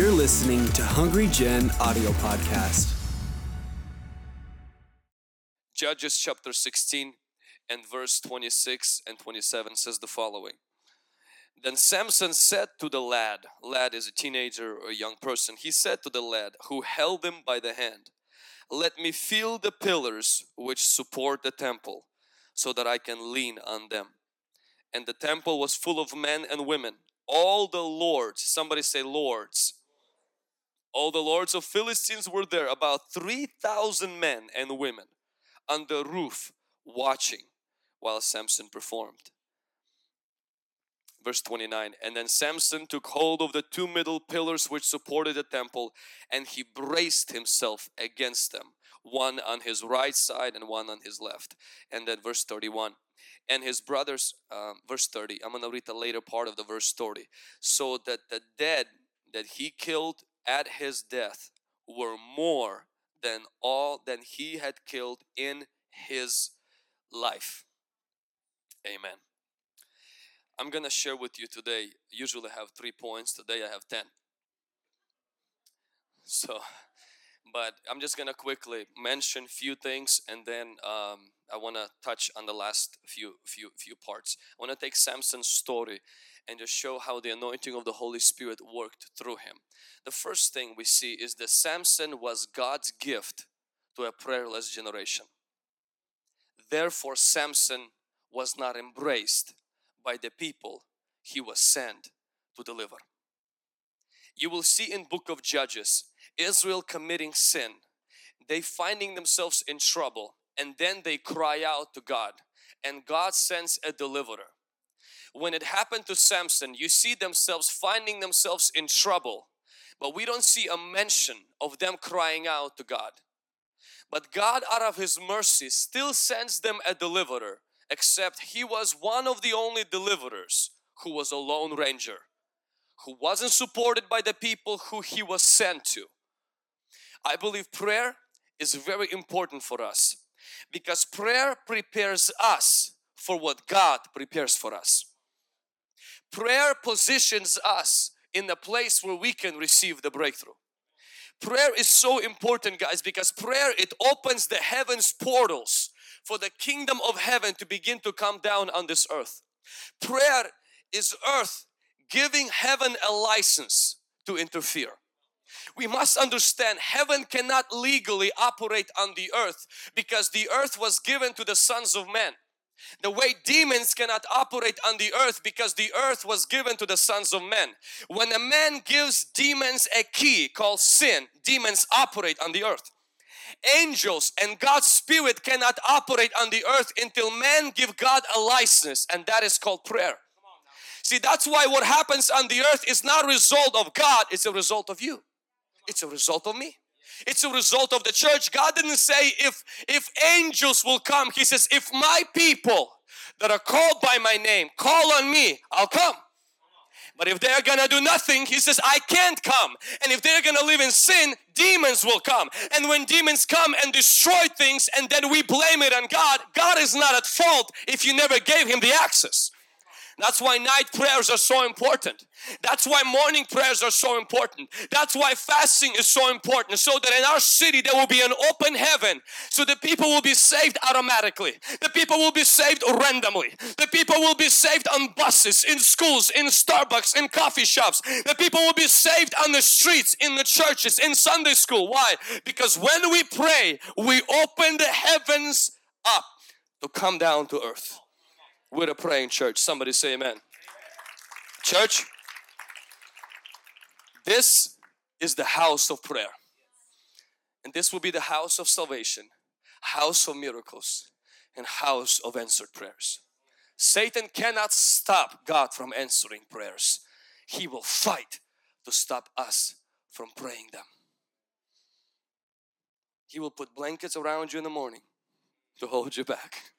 You're listening to Hungry Gen audio podcast. Judges chapter 16 and verse 26 and 27 says the following. Then Samson said to the lad, lad is a teenager or a young person, he said to the lad who held him by the hand, Let me feel the pillars which support the temple so that I can lean on them. And the temple was full of men and women, all the lords, somebody say lords. All the lords of Philistines were there, about 3,000 men and women on the roof watching while Samson performed. Verse 29 And then Samson took hold of the two middle pillars which supported the temple and he braced himself against them, one on his right side and one on his left. And then verse 31 and his brothers, um, verse 30, I'm going to read the later part of the verse 30. So that the dead that he killed at his death were more than all than he had killed in his life. Amen. I'm gonna share with you today. Usually I have three points. Today I have ten. So, but I'm just gonna quickly mention few things, and then um, I want to touch on the last few few few parts. I want to take Samson's story and just show how the anointing of the Holy Spirit worked through him. The first thing we see is that Samson was God's gift to a prayerless generation. Therefore, Samson was not embraced by the people he was sent to deliver. You will see in book of Judges, Israel committing sin, they finding themselves in trouble and then they cry out to God and God sends a deliverer. When it happened to Samson, you see themselves finding themselves in trouble, but we don't see a mention of them crying out to God. But God out of His mercy still sends them a deliverer except He was one of the only deliverers who was a lone ranger who wasn't supported by the people who He was sent to. I believe prayer is very important for us because prayer prepares us for what God prepares for us. Prayer positions us in the place where we can receive the breakthrough. Prayer is so important guys because prayer it opens the heavens portals for the kingdom of heaven to begin to come down on this earth. Prayer is earth giving heaven a license to interfere. We must understand heaven cannot legally operate on the earth because the earth was given to the sons of men. The way demons cannot operate on the earth because the earth was given to the sons of men. When a man gives demons a key called sin, demons operate on the earth. Angels and God's spirit cannot operate on the earth until men give God a license and that is called prayer. See that's why what happens on the earth is not a result of God, it's a result of you. It's a result of me. It's a result of the church. God didn't say if if angels will come. He says if my people that are called by my name call on me, I'll come. But if they're gonna do nothing, he says, I can't come. And if they're gonna live in sin, demons will come. And when demons come and destroy things and then we blame it on God, God is not at fault if you never gave him the access. That's why night prayers are so important. That's why morning prayers are so important. That's why fasting is so important. So that in our city there will be an open heaven. So the people will be saved automatically. The people will be saved randomly. The people will be saved on buses, in schools, in Starbucks, in coffee shops. The people will be saved on the streets, in the churches, in Sunday school. Why? Because when we pray, we open the heavens up to come down to earth. We're a praying church. Somebody say amen. Church, this is the house of prayer. And this will be the house of salvation, house of miracles, and house of answered prayers. Satan cannot stop God from answering prayers. He will fight to stop us from praying them. He will put blankets around you in the morning to hold you back.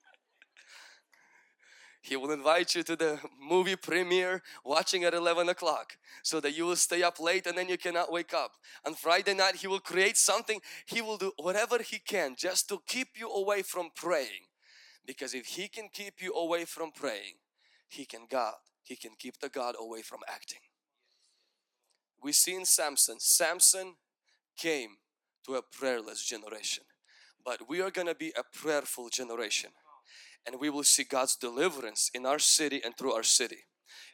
He will invite you to the movie premiere watching at 11 o'clock so that you will stay up late and then you cannot wake up. On Friday night He will create something. He will do whatever He can just to keep you away from praying. Because if He can keep you away from praying, He can God. He can keep the God away from acting. we see in Samson, Samson came to a prayerless generation. But we are going to be a prayerful generation. And we will see God's deliverance in our city and through our city.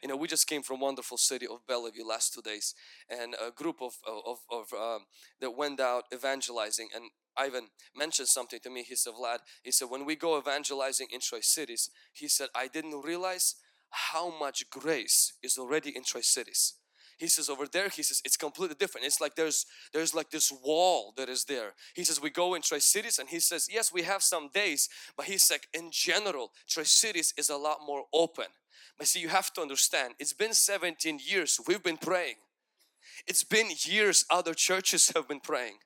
You know, we just came from wonderful city of Bellevue last two days, and a group of of, of um, that went out evangelizing. And Ivan mentioned something to me. He said, "Vlad," he said, "when we go evangelizing in Tri Cities, he said, I didn't realize how much grace is already in Tri Cities." He says over there he says it's completely different it's like there's there's like this wall that is there he says we go in tri-cities and he says yes we have some days but he's like in general tri-cities is a lot more open but see, you have to understand, it's been 17 years we've been praying. It's been years other churches have been praying.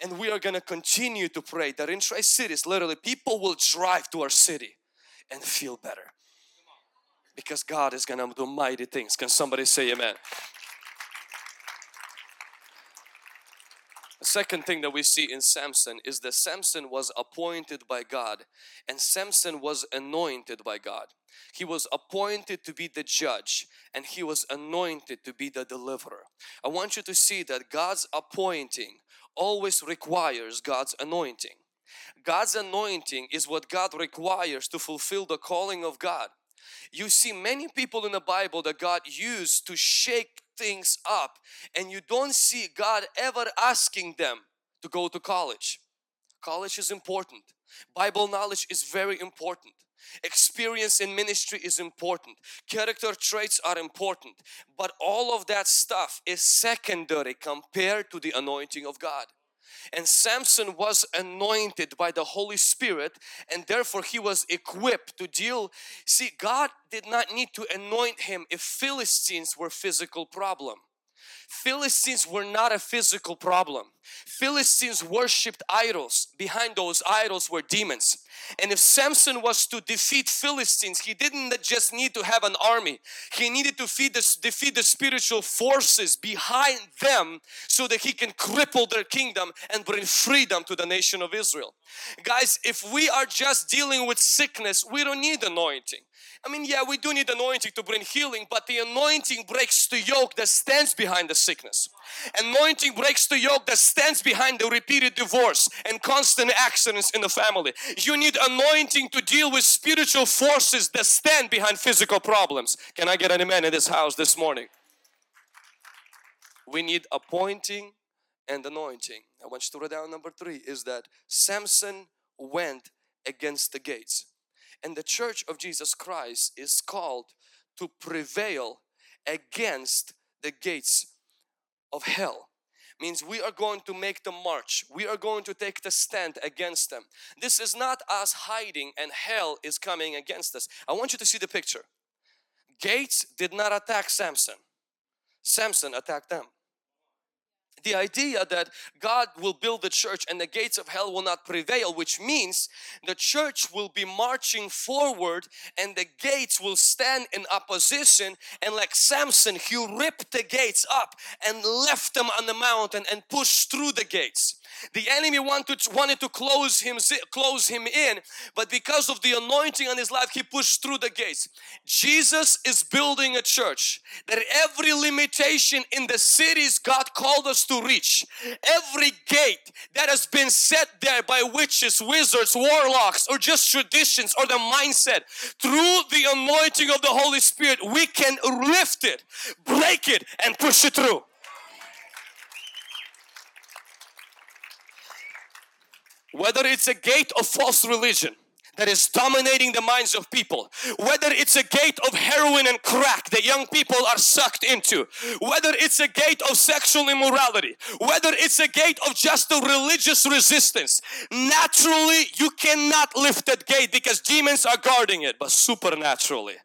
And we are going to continue to pray that in Tri Cities, literally, people will drive to our city and feel better. Because God is going to do mighty things. Can somebody say amen? The second thing that we see in Samson is that Samson was appointed by God and Samson was anointed by God. He was appointed to be the judge and he was anointed to be the deliverer. I want you to see that God's appointing always requires God's anointing. God's anointing is what God requires to fulfill the calling of God. You see many people in the Bible that God used to shake things up and you don't see God ever asking them to go to college. College is important. Bible knowledge is very important. Experience in ministry is important. Character traits are important. But all of that stuff is secondary compared to the anointing of God. And Samson was anointed by the Holy Spirit and therefore he was equipped to deal. See, God did not need to anoint him if Philistines were physical problem. Philistines were not a physical problem. Philistines worshipped idols. Behind those idols were demons. And if Samson was to defeat Philistines, he didn't just need to have an army. He needed to the, defeat the spiritual forces behind them so that he can cripple their kingdom and bring freedom to the nation of Israel. Guys, if we are just dealing with sickness, we don't need anointing. I mean, yeah, we do need anointing to bring healing, but the anointing breaks the yoke that stands behind the sickness. Anointing breaks the yoke that stands behind the repeated divorce and constant accidents in the family. You need anointing to deal with spiritual forces that stand behind physical problems. Can I get an amen in this house this morning? We need appointing and anointing. I want you to write down number three is that Samson went against the gates. And the church of Jesus Christ is called to prevail against the gates of hell means we are going to make the march. We are going to take the stand against them. This is not us hiding and hell is coming against us. I want you to see the picture. Gates did not attack samson. Samson attacked them the idea that God will build the church and the gates of hell will not prevail which means the church will be marching forward and the gates will stand in opposition. And like Samson he ripped the gates up and left them on the mountain and pushed through the gates the enemy wanted wanted to close him close him in but because of the anointing on his life he pushed through the gates. Jesus is building a church that every limitation in the cities God called us to reach every gate that has been set there by witches wizards warlocks or just traditions or the mindset through the anointing of the Holy Spirit we can lift it break it and push it through whether it's a gate of false religion that is dominating the minds of people whether it's a gate of heroin and crack that young people are sucked into whether it's a gate of sexual immorality whether it's a gate of just a religious resistance naturally you cannot lift that gate because demons are guarding it. But supernaturally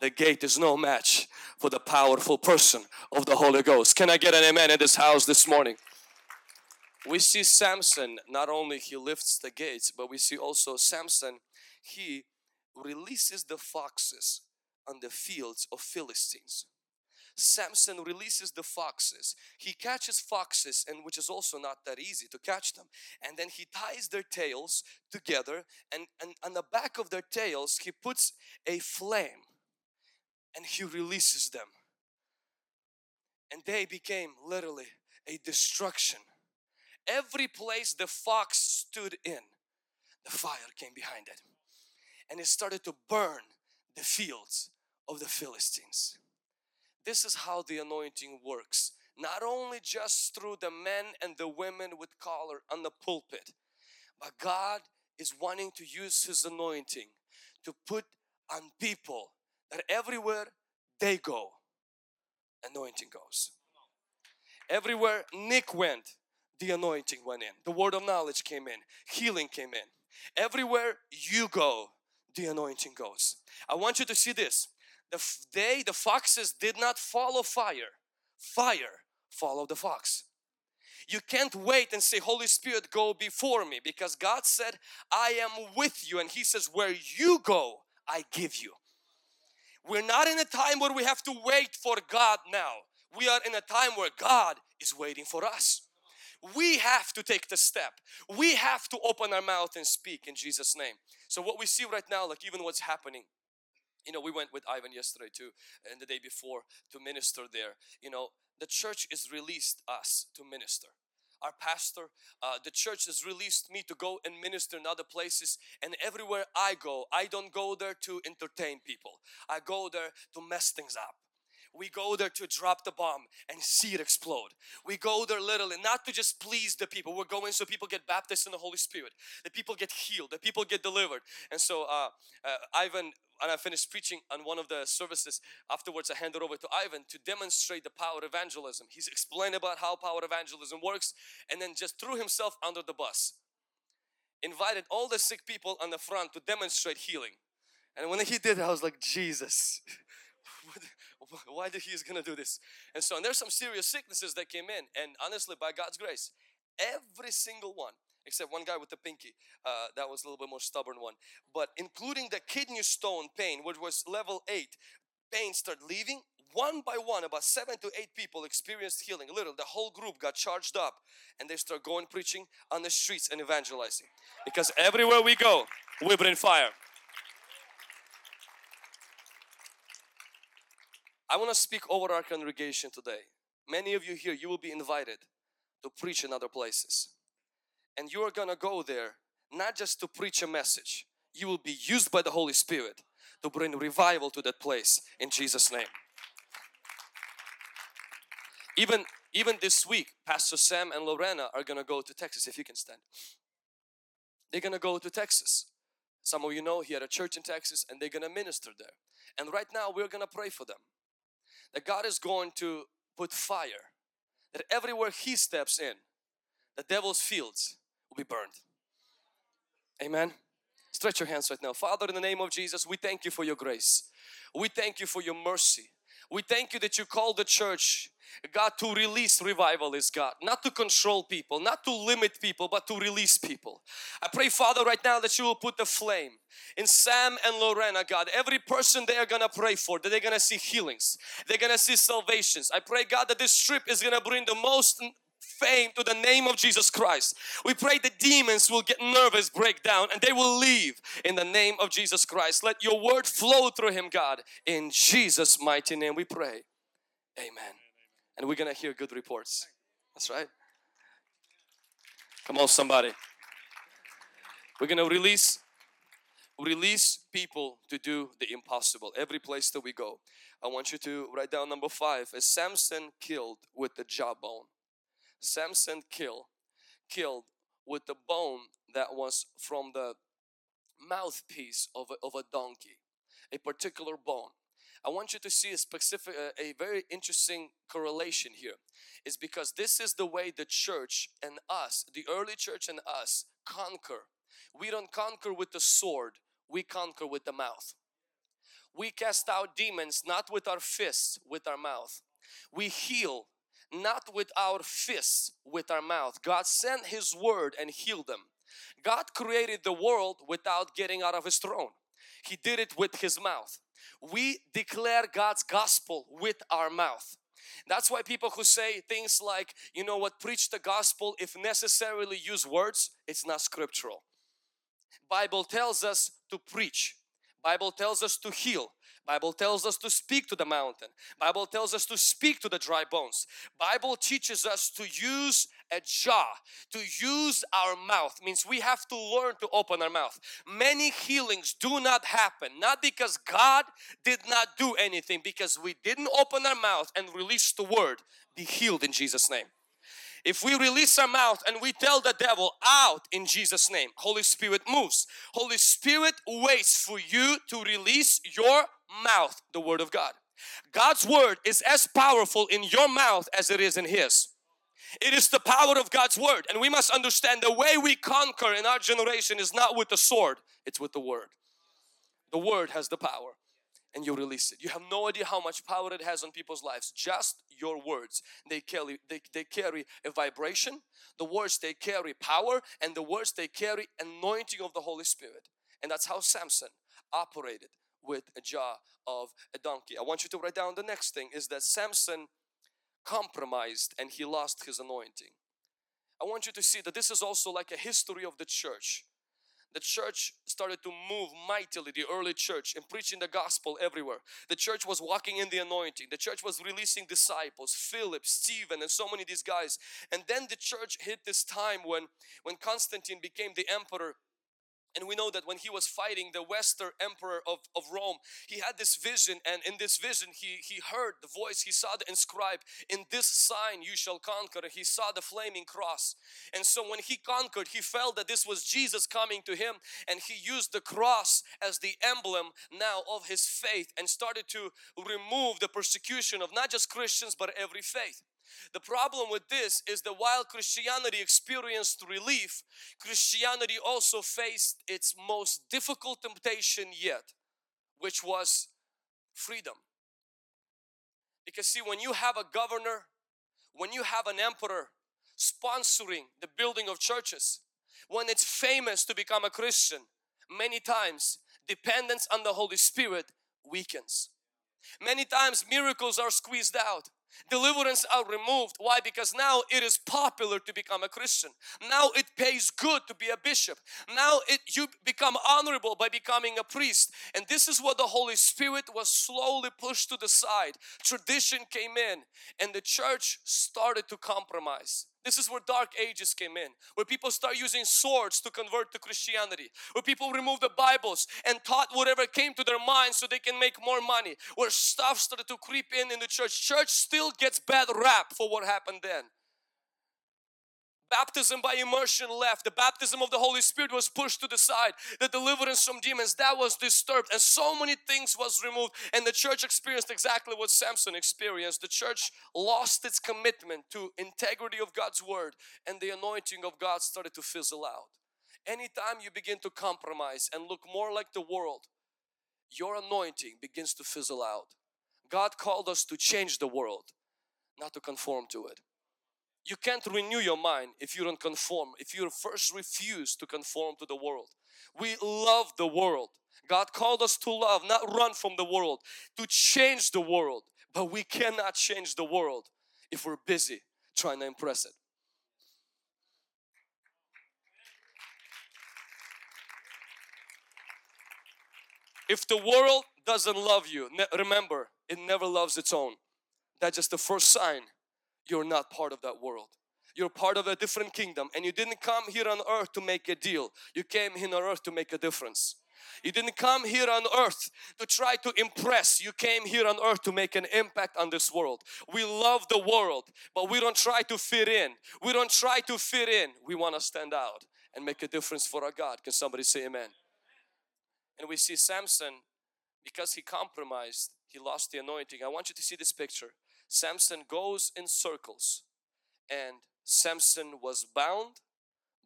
the gate is no match for the powerful person of the Holy Ghost. Can I get an amen in this house this morning we see Samson not only he lifts the gates but we see also Samson he releases the foxes on the fields of Philistines. Samson releases the foxes. He catches foxes and which is also not that easy to catch them. And then he ties their tails together and, and on the back of their tails he puts a flame and he releases them. And they became literally a destruction. Every place the fox stood in, the fire came behind it and it started to burn the fields of the Philistines. This is how the anointing works. Not only just through the men and the women with collar on the pulpit, but God is wanting to use His anointing to put on people that everywhere they go, anointing goes. Everywhere Nick went, the anointing went in. The word of knowledge came in. Healing came in. Everywhere you go, the anointing goes. I want you to see this. The they, the foxes, did not follow fire. Fire followed the fox. You can't wait and say, Holy Spirit, go before me because God said, I am with you. And He says, Where you go, I give you. We're not in a time where we have to wait for God now. We are in a time where God is waiting for us. We have to take the step. We have to open our mouth and speak in Jesus' name. So, what we see right now, like even what's happening you know we went with ivan yesterday too and the day before to minister there you know the church is released us to minister our pastor uh, the church has released me to go and minister in other places and everywhere i go i don't go there to entertain people i go there to mess things up we go there to drop the bomb and see it explode. We go there literally not to just please the people. We're going so people get baptized in the Holy Spirit, the people get healed, the people get delivered. And so uh, uh, Ivan and I finished preaching on one of the services. Afterwards, I handed over to Ivan to demonstrate the power of evangelism. He's explained about how power evangelism works and then just threw himself under the bus. Invited all the sick people on the front to demonstrate healing. And when he did, I was like, Jesus, why did he is gonna do this? And so, and there's some serious sicknesses that came in, and honestly, by God's grace, every single one except one guy with the pinky. Uh, that was a little bit more stubborn one. But including the kidney stone pain, which was level 8, pain started leaving. One by one, about seven to eight people experienced healing. Little, the whole group got charged up and they start going preaching on the streets and evangelizing. Because everywhere we go, we bring fire. I want to speak over our congregation today. Many of you here, you will be invited to preach in other places. And you are gonna go there not just to preach a message. You will be used by the Holy Spirit to bring revival to that place in Jesus name. Even even this week Pastor Sam and Lorena are gonna go to Texas if you can stand. They're gonna go to Texas. Some of you know he had a church in Texas and they're gonna minister there. And right now we're gonna pray for them that God is going to put fire that everywhere he steps in the devil's fields will be burned. Amen. Stretch your hands right now. Father, in the name of Jesus, we thank you for your grace. We thank you for your mercy. We thank you that you call the church God to release revival is God not to control people not to limit people but to release people. I pray Father right now that you will put the flame in Sam and Lorena God. Every person they are gonna pray for that they're gonna see healings they're gonna see salvations. I pray God that this trip is gonna bring the most fame to the name of Jesus Christ. We pray the demons will get nervous, break down, and they will leave in the name of Jesus Christ. Let your word flow through him, God. In Jesus' mighty name we pray. Amen. And we're gonna hear good reports. That's right. Come on, somebody. We're gonna release release people to do the impossible every place that we go. I want you to write down number five as Samson killed with the jawbone. Samson killed, killed with the bone that was from the mouthpiece of a, of a donkey, a particular bone. I want you to see a specific, uh, a very interesting correlation here. Is because this is the way the church and us, the early church and us, conquer. We don't conquer with the sword, we conquer with the mouth. We cast out demons not with our fists, with our mouth. We heal not with our fists, with our mouth. God sent His word and healed them. God created the world without getting out of His throne. He did it with His mouth. We declare God's gospel with our mouth. That's why people who say things like, you know what, preach the gospel if necessarily use words, it's not scriptural. Bible tells us to preach. Bible tells us to heal. Bible tells us to speak to the mountain. Bible tells us to speak to the dry bones. Bible teaches us to use a jaw, to use our mouth means we have to learn to open our mouth. Many healings do not happen not because God did not do anything because we didn't open our mouth and release the word. Be healed in Jesus name. If we release our mouth and we tell the devil out in Jesus name, Holy Spirit moves. Holy Spirit waits for you to release your mouth, the Word of God. God's Word is as powerful in your mouth as it is in His. It is the power of God's Word and we must understand the way we conquer in our generation is not with the sword, it's with the Word. The Word has the power and you release it. You have no idea how much power it has on people's lives. Just your words. They carry, they, they carry a vibration. The words they carry power and the words they carry anointing of the Holy Spirit. And that's how Samson operated with a jaw of a donkey. I want you to write down the next thing is that Samson compromised and he lost his anointing. I want you to see that this is also like a history of the church the church started to move mightily, the early church, and preaching the gospel everywhere. The church was walking in the anointing. The church was releasing disciples, Philip, Stephen, and so many of these guys. And then the church hit this time when, when Constantine became the emperor and we know that when he was fighting the Western Emperor of, of Rome, he had this vision, and in this vision, he, he heard the voice, he saw the inscribed, In this sign you shall conquer. He saw the flaming cross. And so when he conquered, he felt that this was Jesus coming to him, and he used the cross as the emblem now of his faith and started to remove the persecution of not just Christians but every faith. The problem with this is that while Christianity experienced relief, Christianity also faced its most difficult temptation yet, which was freedom. Because see, when you have a governor, when you have an emperor sponsoring the building of churches, when it's famous to become a Christian, many times dependence on the Holy Spirit weakens. Many times miracles are squeezed out. Deliverance are removed. Why? Because now it is popular to become a Christian. Now it pays good to be a bishop. Now it you become honorable by becoming a priest. And this is what the Holy Spirit was slowly pushed to the side. Tradition came in and the church started to compromise. This is where dark ages came in, where people start using swords to convert to Christianity, where people remove the Bibles and taught whatever came to their mind so they can make more money, where stuff started to creep in in the church. Church still gets bad rap for what happened then. Baptism by immersion left. The baptism of the Holy Spirit was pushed to the side. The deliverance from demons that was disturbed, and so many things was removed. And the church experienced exactly what Samson experienced. The church lost its commitment to integrity of God's word, and the anointing of God started to fizzle out. Anytime you begin to compromise and look more like the world, your anointing begins to fizzle out. God called us to change the world, not to conform to it. You can't renew your mind if you don't conform, if you first refuse to conform to the world. We love the world. God called us to love, not run from the world, to change the world. But we cannot change the world if we're busy trying to impress it. If the world doesn't love you, remember, it never loves its own. That's just the first sign you're not part of that world. You're part of a different kingdom and you didn't come here on earth to make a deal. You came here on earth to make a difference. You didn't come here on earth to try to impress. You came here on earth to make an impact on this world. We love the world, but we don't try to fit in. We don't try to fit in. We want to stand out and make a difference for our God. Can somebody say amen? And we see Samson, because he compromised, he lost the anointing. I want you to see this picture. Samson goes in circles and Samson was bound,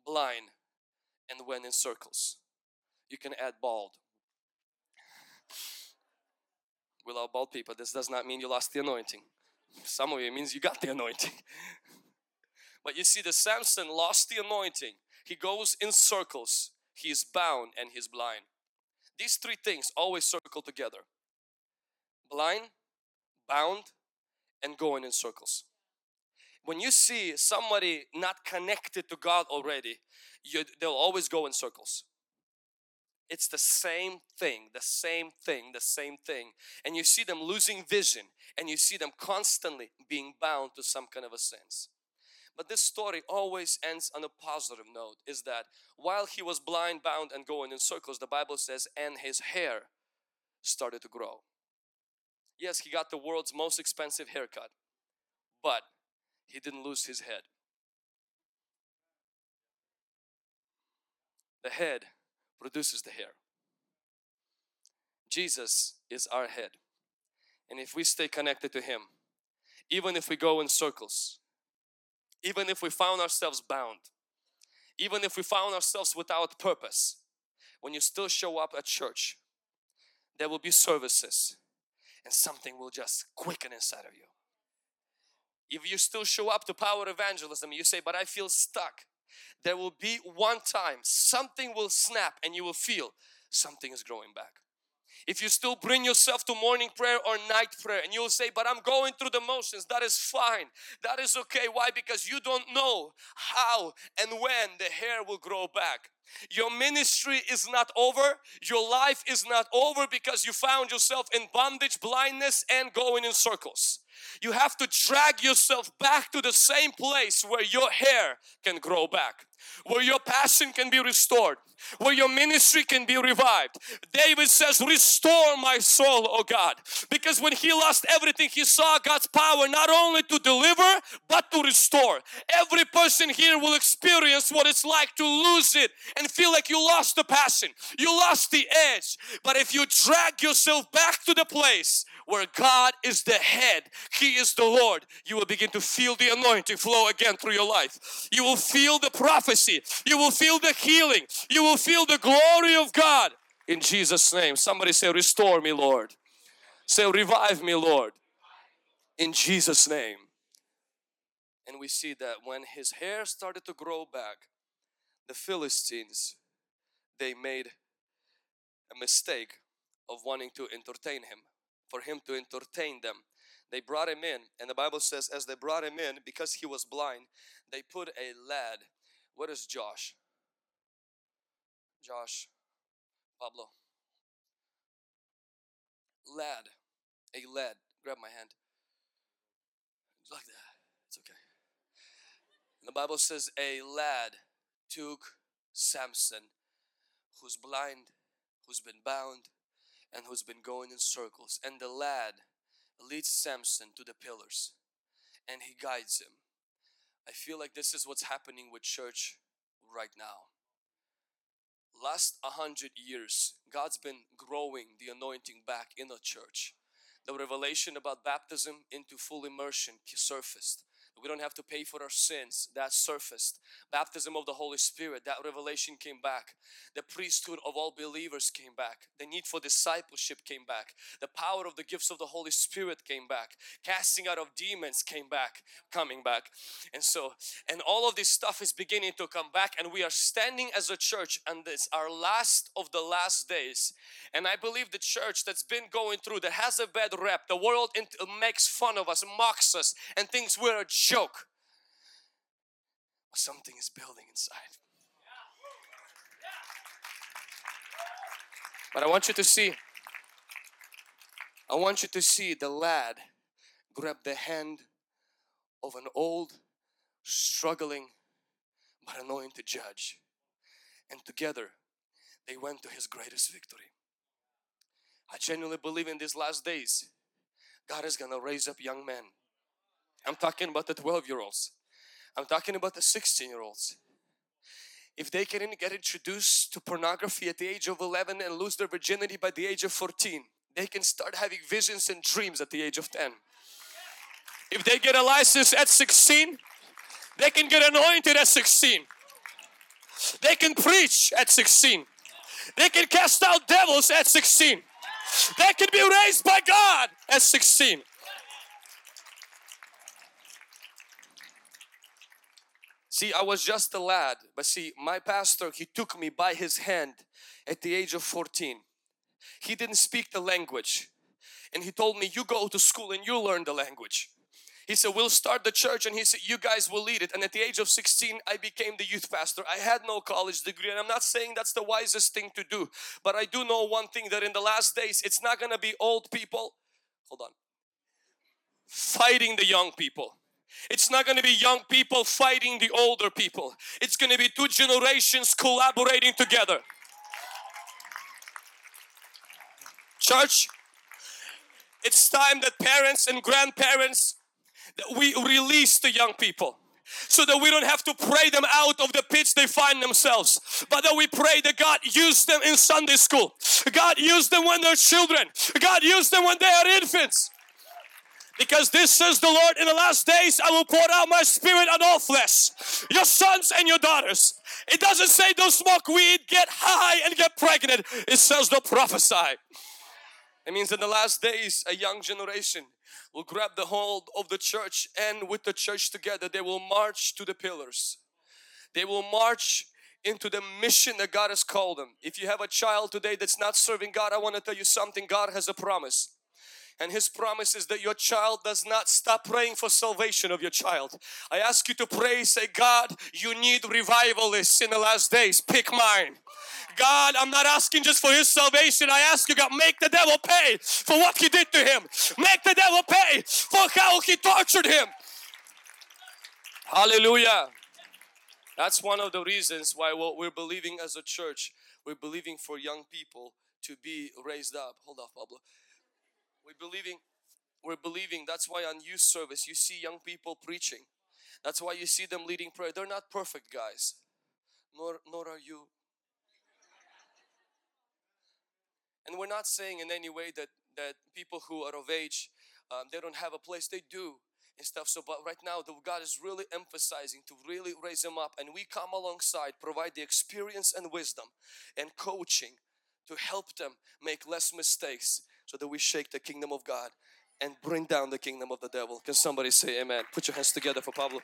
blind and went in circles. You can add bald. We love bald people. This does not mean you lost the anointing. Some of you means you got the anointing. but you see the Samson lost the anointing. He goes in circles. He's bound and he's blind. These three things always circle together. Blind, bound and going in circles. When you see somebody not connected to God already, you, they'll always go in circles. It's the same thing, the same thing, the same thing. And you see them losing vision and you see them constantly being bound to some kind of a sense. But this story always ends on a positive note is that while he was blind, bound, and going in circles, the Bible says, and his hair started to grow. Yes, he got the world's most expensive haircut, but he didn't lose his head. The head produces the hair. Jesus is our head. And if we stay connected to Him, even if we go in circles, even if we found ourselves bound, even if we found ourselves without purpose, when you still show up at church, there will be services and something will just quicken inside of you. If you still show up to power evangelism, you say, But I feel stuck. There will be one time something will snap and you will feel something is growing back. If you still bring yourself to morning prayer or night prayer and you'll say, but I'm going through the motions, that is fine. That is okay. Why? Because you don't know how and when the hair will grow back. Your ministry is not over. Your life is not over because you found yourself in bondage, blindness, and going in circles. You have to drag yourself back to the same place where your hair can grow back, where your passion can be restored, where your ministry can be revived. David says, Restore my soul, oh God. Because when he lost everything, he saw God's power not only to deliver but to restore. Every person here will experience what it's like to lose it and feel like you lost the passion, you lost the edge. But if you drag yourself back to the place where God is the head, He is the Lord, you will begin to feel the anointing flow again through your life. You will feel the prophecy, you will feel the healing, you will feel the glory of God in Jesus' name. Somebody say, Restore me, Lord. Say, Revive me, Lord, in Jesus' name. And we see that when his hair started to grow back, the Philistines they made a mistake of wanting to entertain him for him to entertain them. They brought him in and the bible says as they brought him in because he was blind they put a lad. What is josh? Josh pablo. Lad. A lad. Grab my hand. Like that. It's okay. The bible says a lad took Samson, who's blind, who's been bound, and who's been going in circles. And the lad leads Samson to the pillars and he guides him. I feel like this is what's happening with church right now. Last a hundred years, God's been growing the anointing back in the church. The revelation about baptism into full immersion surfaced we don't have to pay for our sins. That surfaced. Baptism of the Holy Spirit, that revelation came back. The priesthood of all believers came back. The need for discipleship came back. The power of the gifts of the Holy Spirit came back. Casting out of demons came back, coming back. And so, and all of this stuff is beginning to come back, and we are standing as a church, and it's our last of the last days. And I believe the church that's been going through, that has a bad rep, the world makes fun of us, mocks us, and thinks we're a joke. Something is building inside. But I want you to see, I want you to see the lad grab the hand of an old, struggling, but anointed judge. And together they went to his greatest victory. I genuinely believe in these last days, God is gonna raise up young men I'm talking about the 12 year olds. I'm talking about the 16 year olds. If they can get introduced to pornography at the age of 11 and lose their virginity by the age of 14, they can start having visions and dreams at the age of 10. If they get a license at 16, they can get anointed at 16. They can preach at 16. They can cast out devils at 16. They can be raised by God at 16. See, I was just a lad, but see, my pastor, he took me by his hand at the age of 14. He didn't speak the language and he told me, you go to school and you learn the language. He said, We'll start the church, and he said, You guys will lead it. And at the age of 16, I became the youth pastor. I had no college degree, and I'm not saying that's the wisest thing to do, but I do know one thing that in the last days, it's not to be old people. Hold on. Fighting the young people. It's not going to be young people fighting the older people. It's going to be two generations collaborating together. Church, it's time that parents and grandparents that we release the young people so that we don't have to pray them out of the pits they find themselves but that we pray that God use them in Sunday school God use them when they're children God use them when they are infants because this says the Lord in the last days I will pour out my spirit on all flesh your sons and your daughters it doesn't say don't smoke weed get high and get pregnant it says don't prophesy it means in the last days a young generation will grab the hold of the church and with the church together they will march to the pillars. They will march into the mission that God has called them. If you have a child today that's not serving God, I want to tell you something. God has a promise. And His promise is that your child does not stop praying for salvation of your child. I ask you to pray, say, God, you need revivalists in the last days. Pick mine. God, I'm not asking just for His salvation. I ask you, God, make the devil pay for what He did to him. Make the devil pay for how He tortured him. Hallelujah. That's one of the reasons why what we're believing as a church, we're believing for young people to be raised up. Hold off, Pablo. We're believing, we're believing. That's why on youth service you see young people preaching. That's why you see them leading prayer. They're not perfect guys, nor nor are you. And we're not saying in any way that that people who are of age um, they don't have a place. They do and stuff. So, but right now, the God is really emphasizing to really raise them up, and we come alongside, provide the experience and wisdom and coaching to help them make less mistakes so that we shake the kingdom of God and bring down the kingdom of the devil. Can somebody say amen? Put your hands together for Pablo.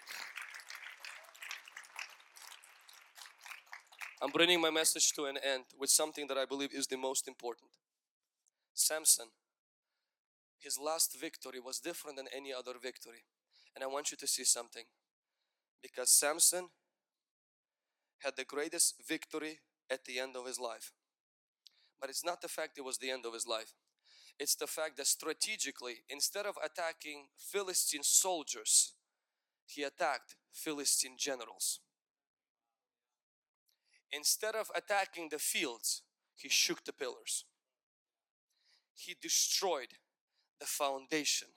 I'm bringing my message to an end with something that I believe is the most important. Samson, his last victory was different than any other victory. And I want you to see something. Because Samson had the greatest victory at the end of his life. But it's not the fact it was the end of his life. It's the fact that strategically, instead of attacking Philistine soldiers, he attacked Philistine generals. Instead of attacking the fields, he shook the pillars. He destroyed the foundation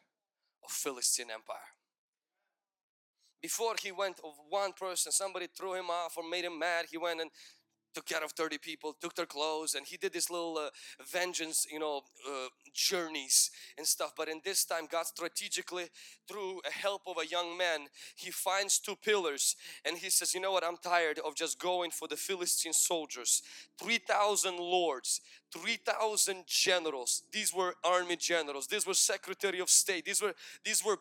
of Philistine empire. Before he went of one person, somebody threw him off or made him mad, he went and took care of 30 people, took their clothes, and he did this little uh, vengeance, you know, uh, journeys and stuff. But in this time, God strategically, through a help of a young man, he finds two pillars and he says, You know what? I'm tired of just going for the Philistine soldiers. 3,000 lords, 3,000 generals. These were army generals, these were secretary of state, these were, these were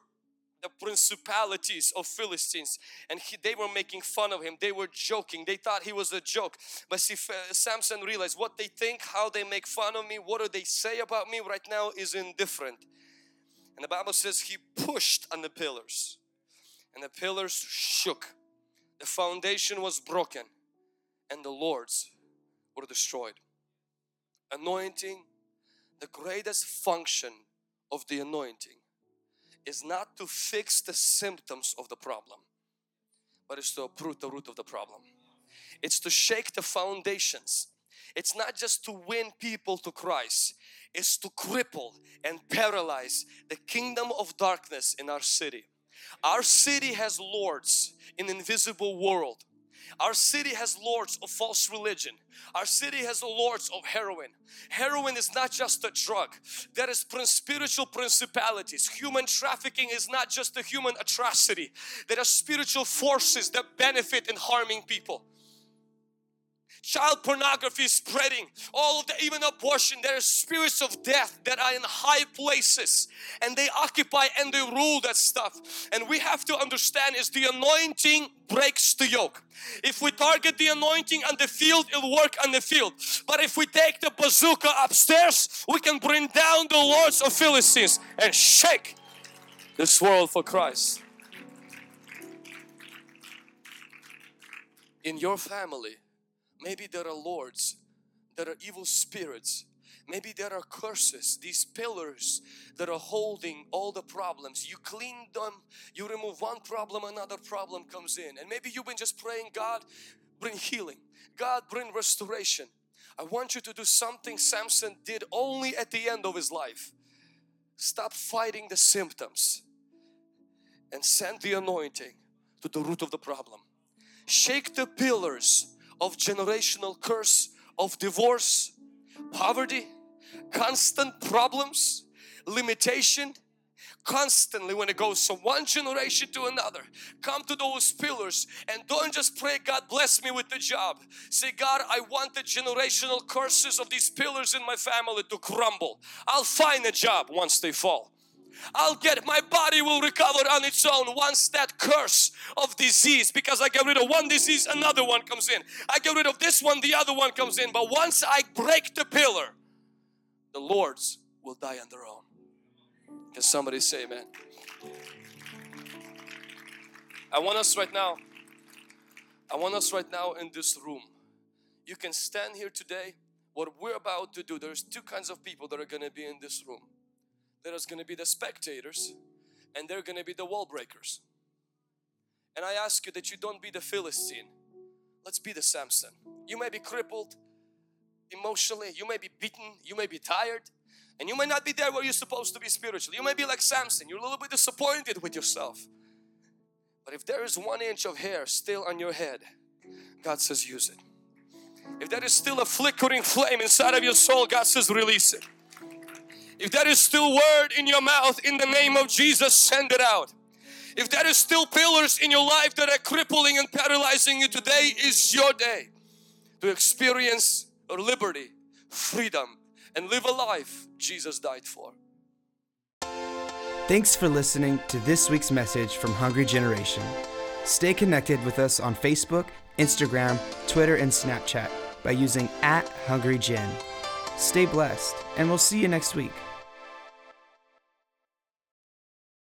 the principalities of Philistines and he, they were making fun of him. They were joking. They thought he was a joke. But see uh, Samson realized what they think how they make fun of me what do they say about me right now is indifferent. And the Bible says he pushed on the pillars and the pillars shook. The foundation was broken and the lords were destroyed. Anointing the greatest function of the anointing is not to fix the symptoms of the problem, but it's to uproot the root of the problem. It's to shake the foundations. It's not just to win people to Christ, it's to cripple and paralyze the kingdom of darkness in our city. Our city has lords in invisible world our city has lords of false religion. Our city has lords of heroin. Heroin is not just a drug. There is spiritual principalities. Human trafficking is not just a human atrocity. There are spiritual forces that benefit in harming people child pornography is spreading. All of the even abortion there are spirits of death that are in high places and they occupy and they rule that stuff. And we have to understand is the anointing breaks the yoke. If we target the anointing on the field it'll work on the field. But if we take the bazooka upstairs we can bring down the lords of philistines and shake this world for Christ. In your family, maybe there are lords, there are evil spirits, maybe there are curses, these pillars that are holding all the problems. You clean them, you remove one problem, another problem comes in. And maybe you've been just praying, God, bring healing, God, bring restoration. I want you to do something Samson did only at the end of his life. Stop fighting the symptoms and send the anointing to the root of the problem. Shake the pillars of generational curse, of divorce, poverty, constant problems, limitation, constantly when it goes from one generation to another come to those pillars and don't just pray God bless me with the job. Say God I want the generational curses of these pillars in my family to crumble. I'll find a job once they fall I'll get my body will recover on its own once that curse of disease because I get rid of one disease another one comes in I get rid of this one the other one comes in but once I break the pillar the lords will die on their own can somebody say amen? I want us right now, I want us right now in this room. You can stand here today. What we're about to do, there's two kinds of people that are going to be in this room. There's going to be the spectators and they're going to be the wall breakers. And I ask you that you don't be the Philistine. Let's be the Samson. You may be crippled emotionally, you may be beaten, you may be tired, and you may not be there where you're supposed to be spiritually. You may be like Samson, you're a little bit disappointed with yourself. But if there is one inch of hair still on your head, God says use it. If there is still a flickering flame inside of your soul, God says release it. If there is still word in your mouth, in the name of Jesus, send it out. If there is still pillars in your life that are crippling and paralyzing you, today is your day to experience liberty, freedom, and live a life Jesus died for. Thanks for listening to this week's message from Hungry Generation. Stay connected with us on Facebook, Instagram, Twitter, and Snapchat by using at Hungry Gen. Stay blessed, and we'll see you next week.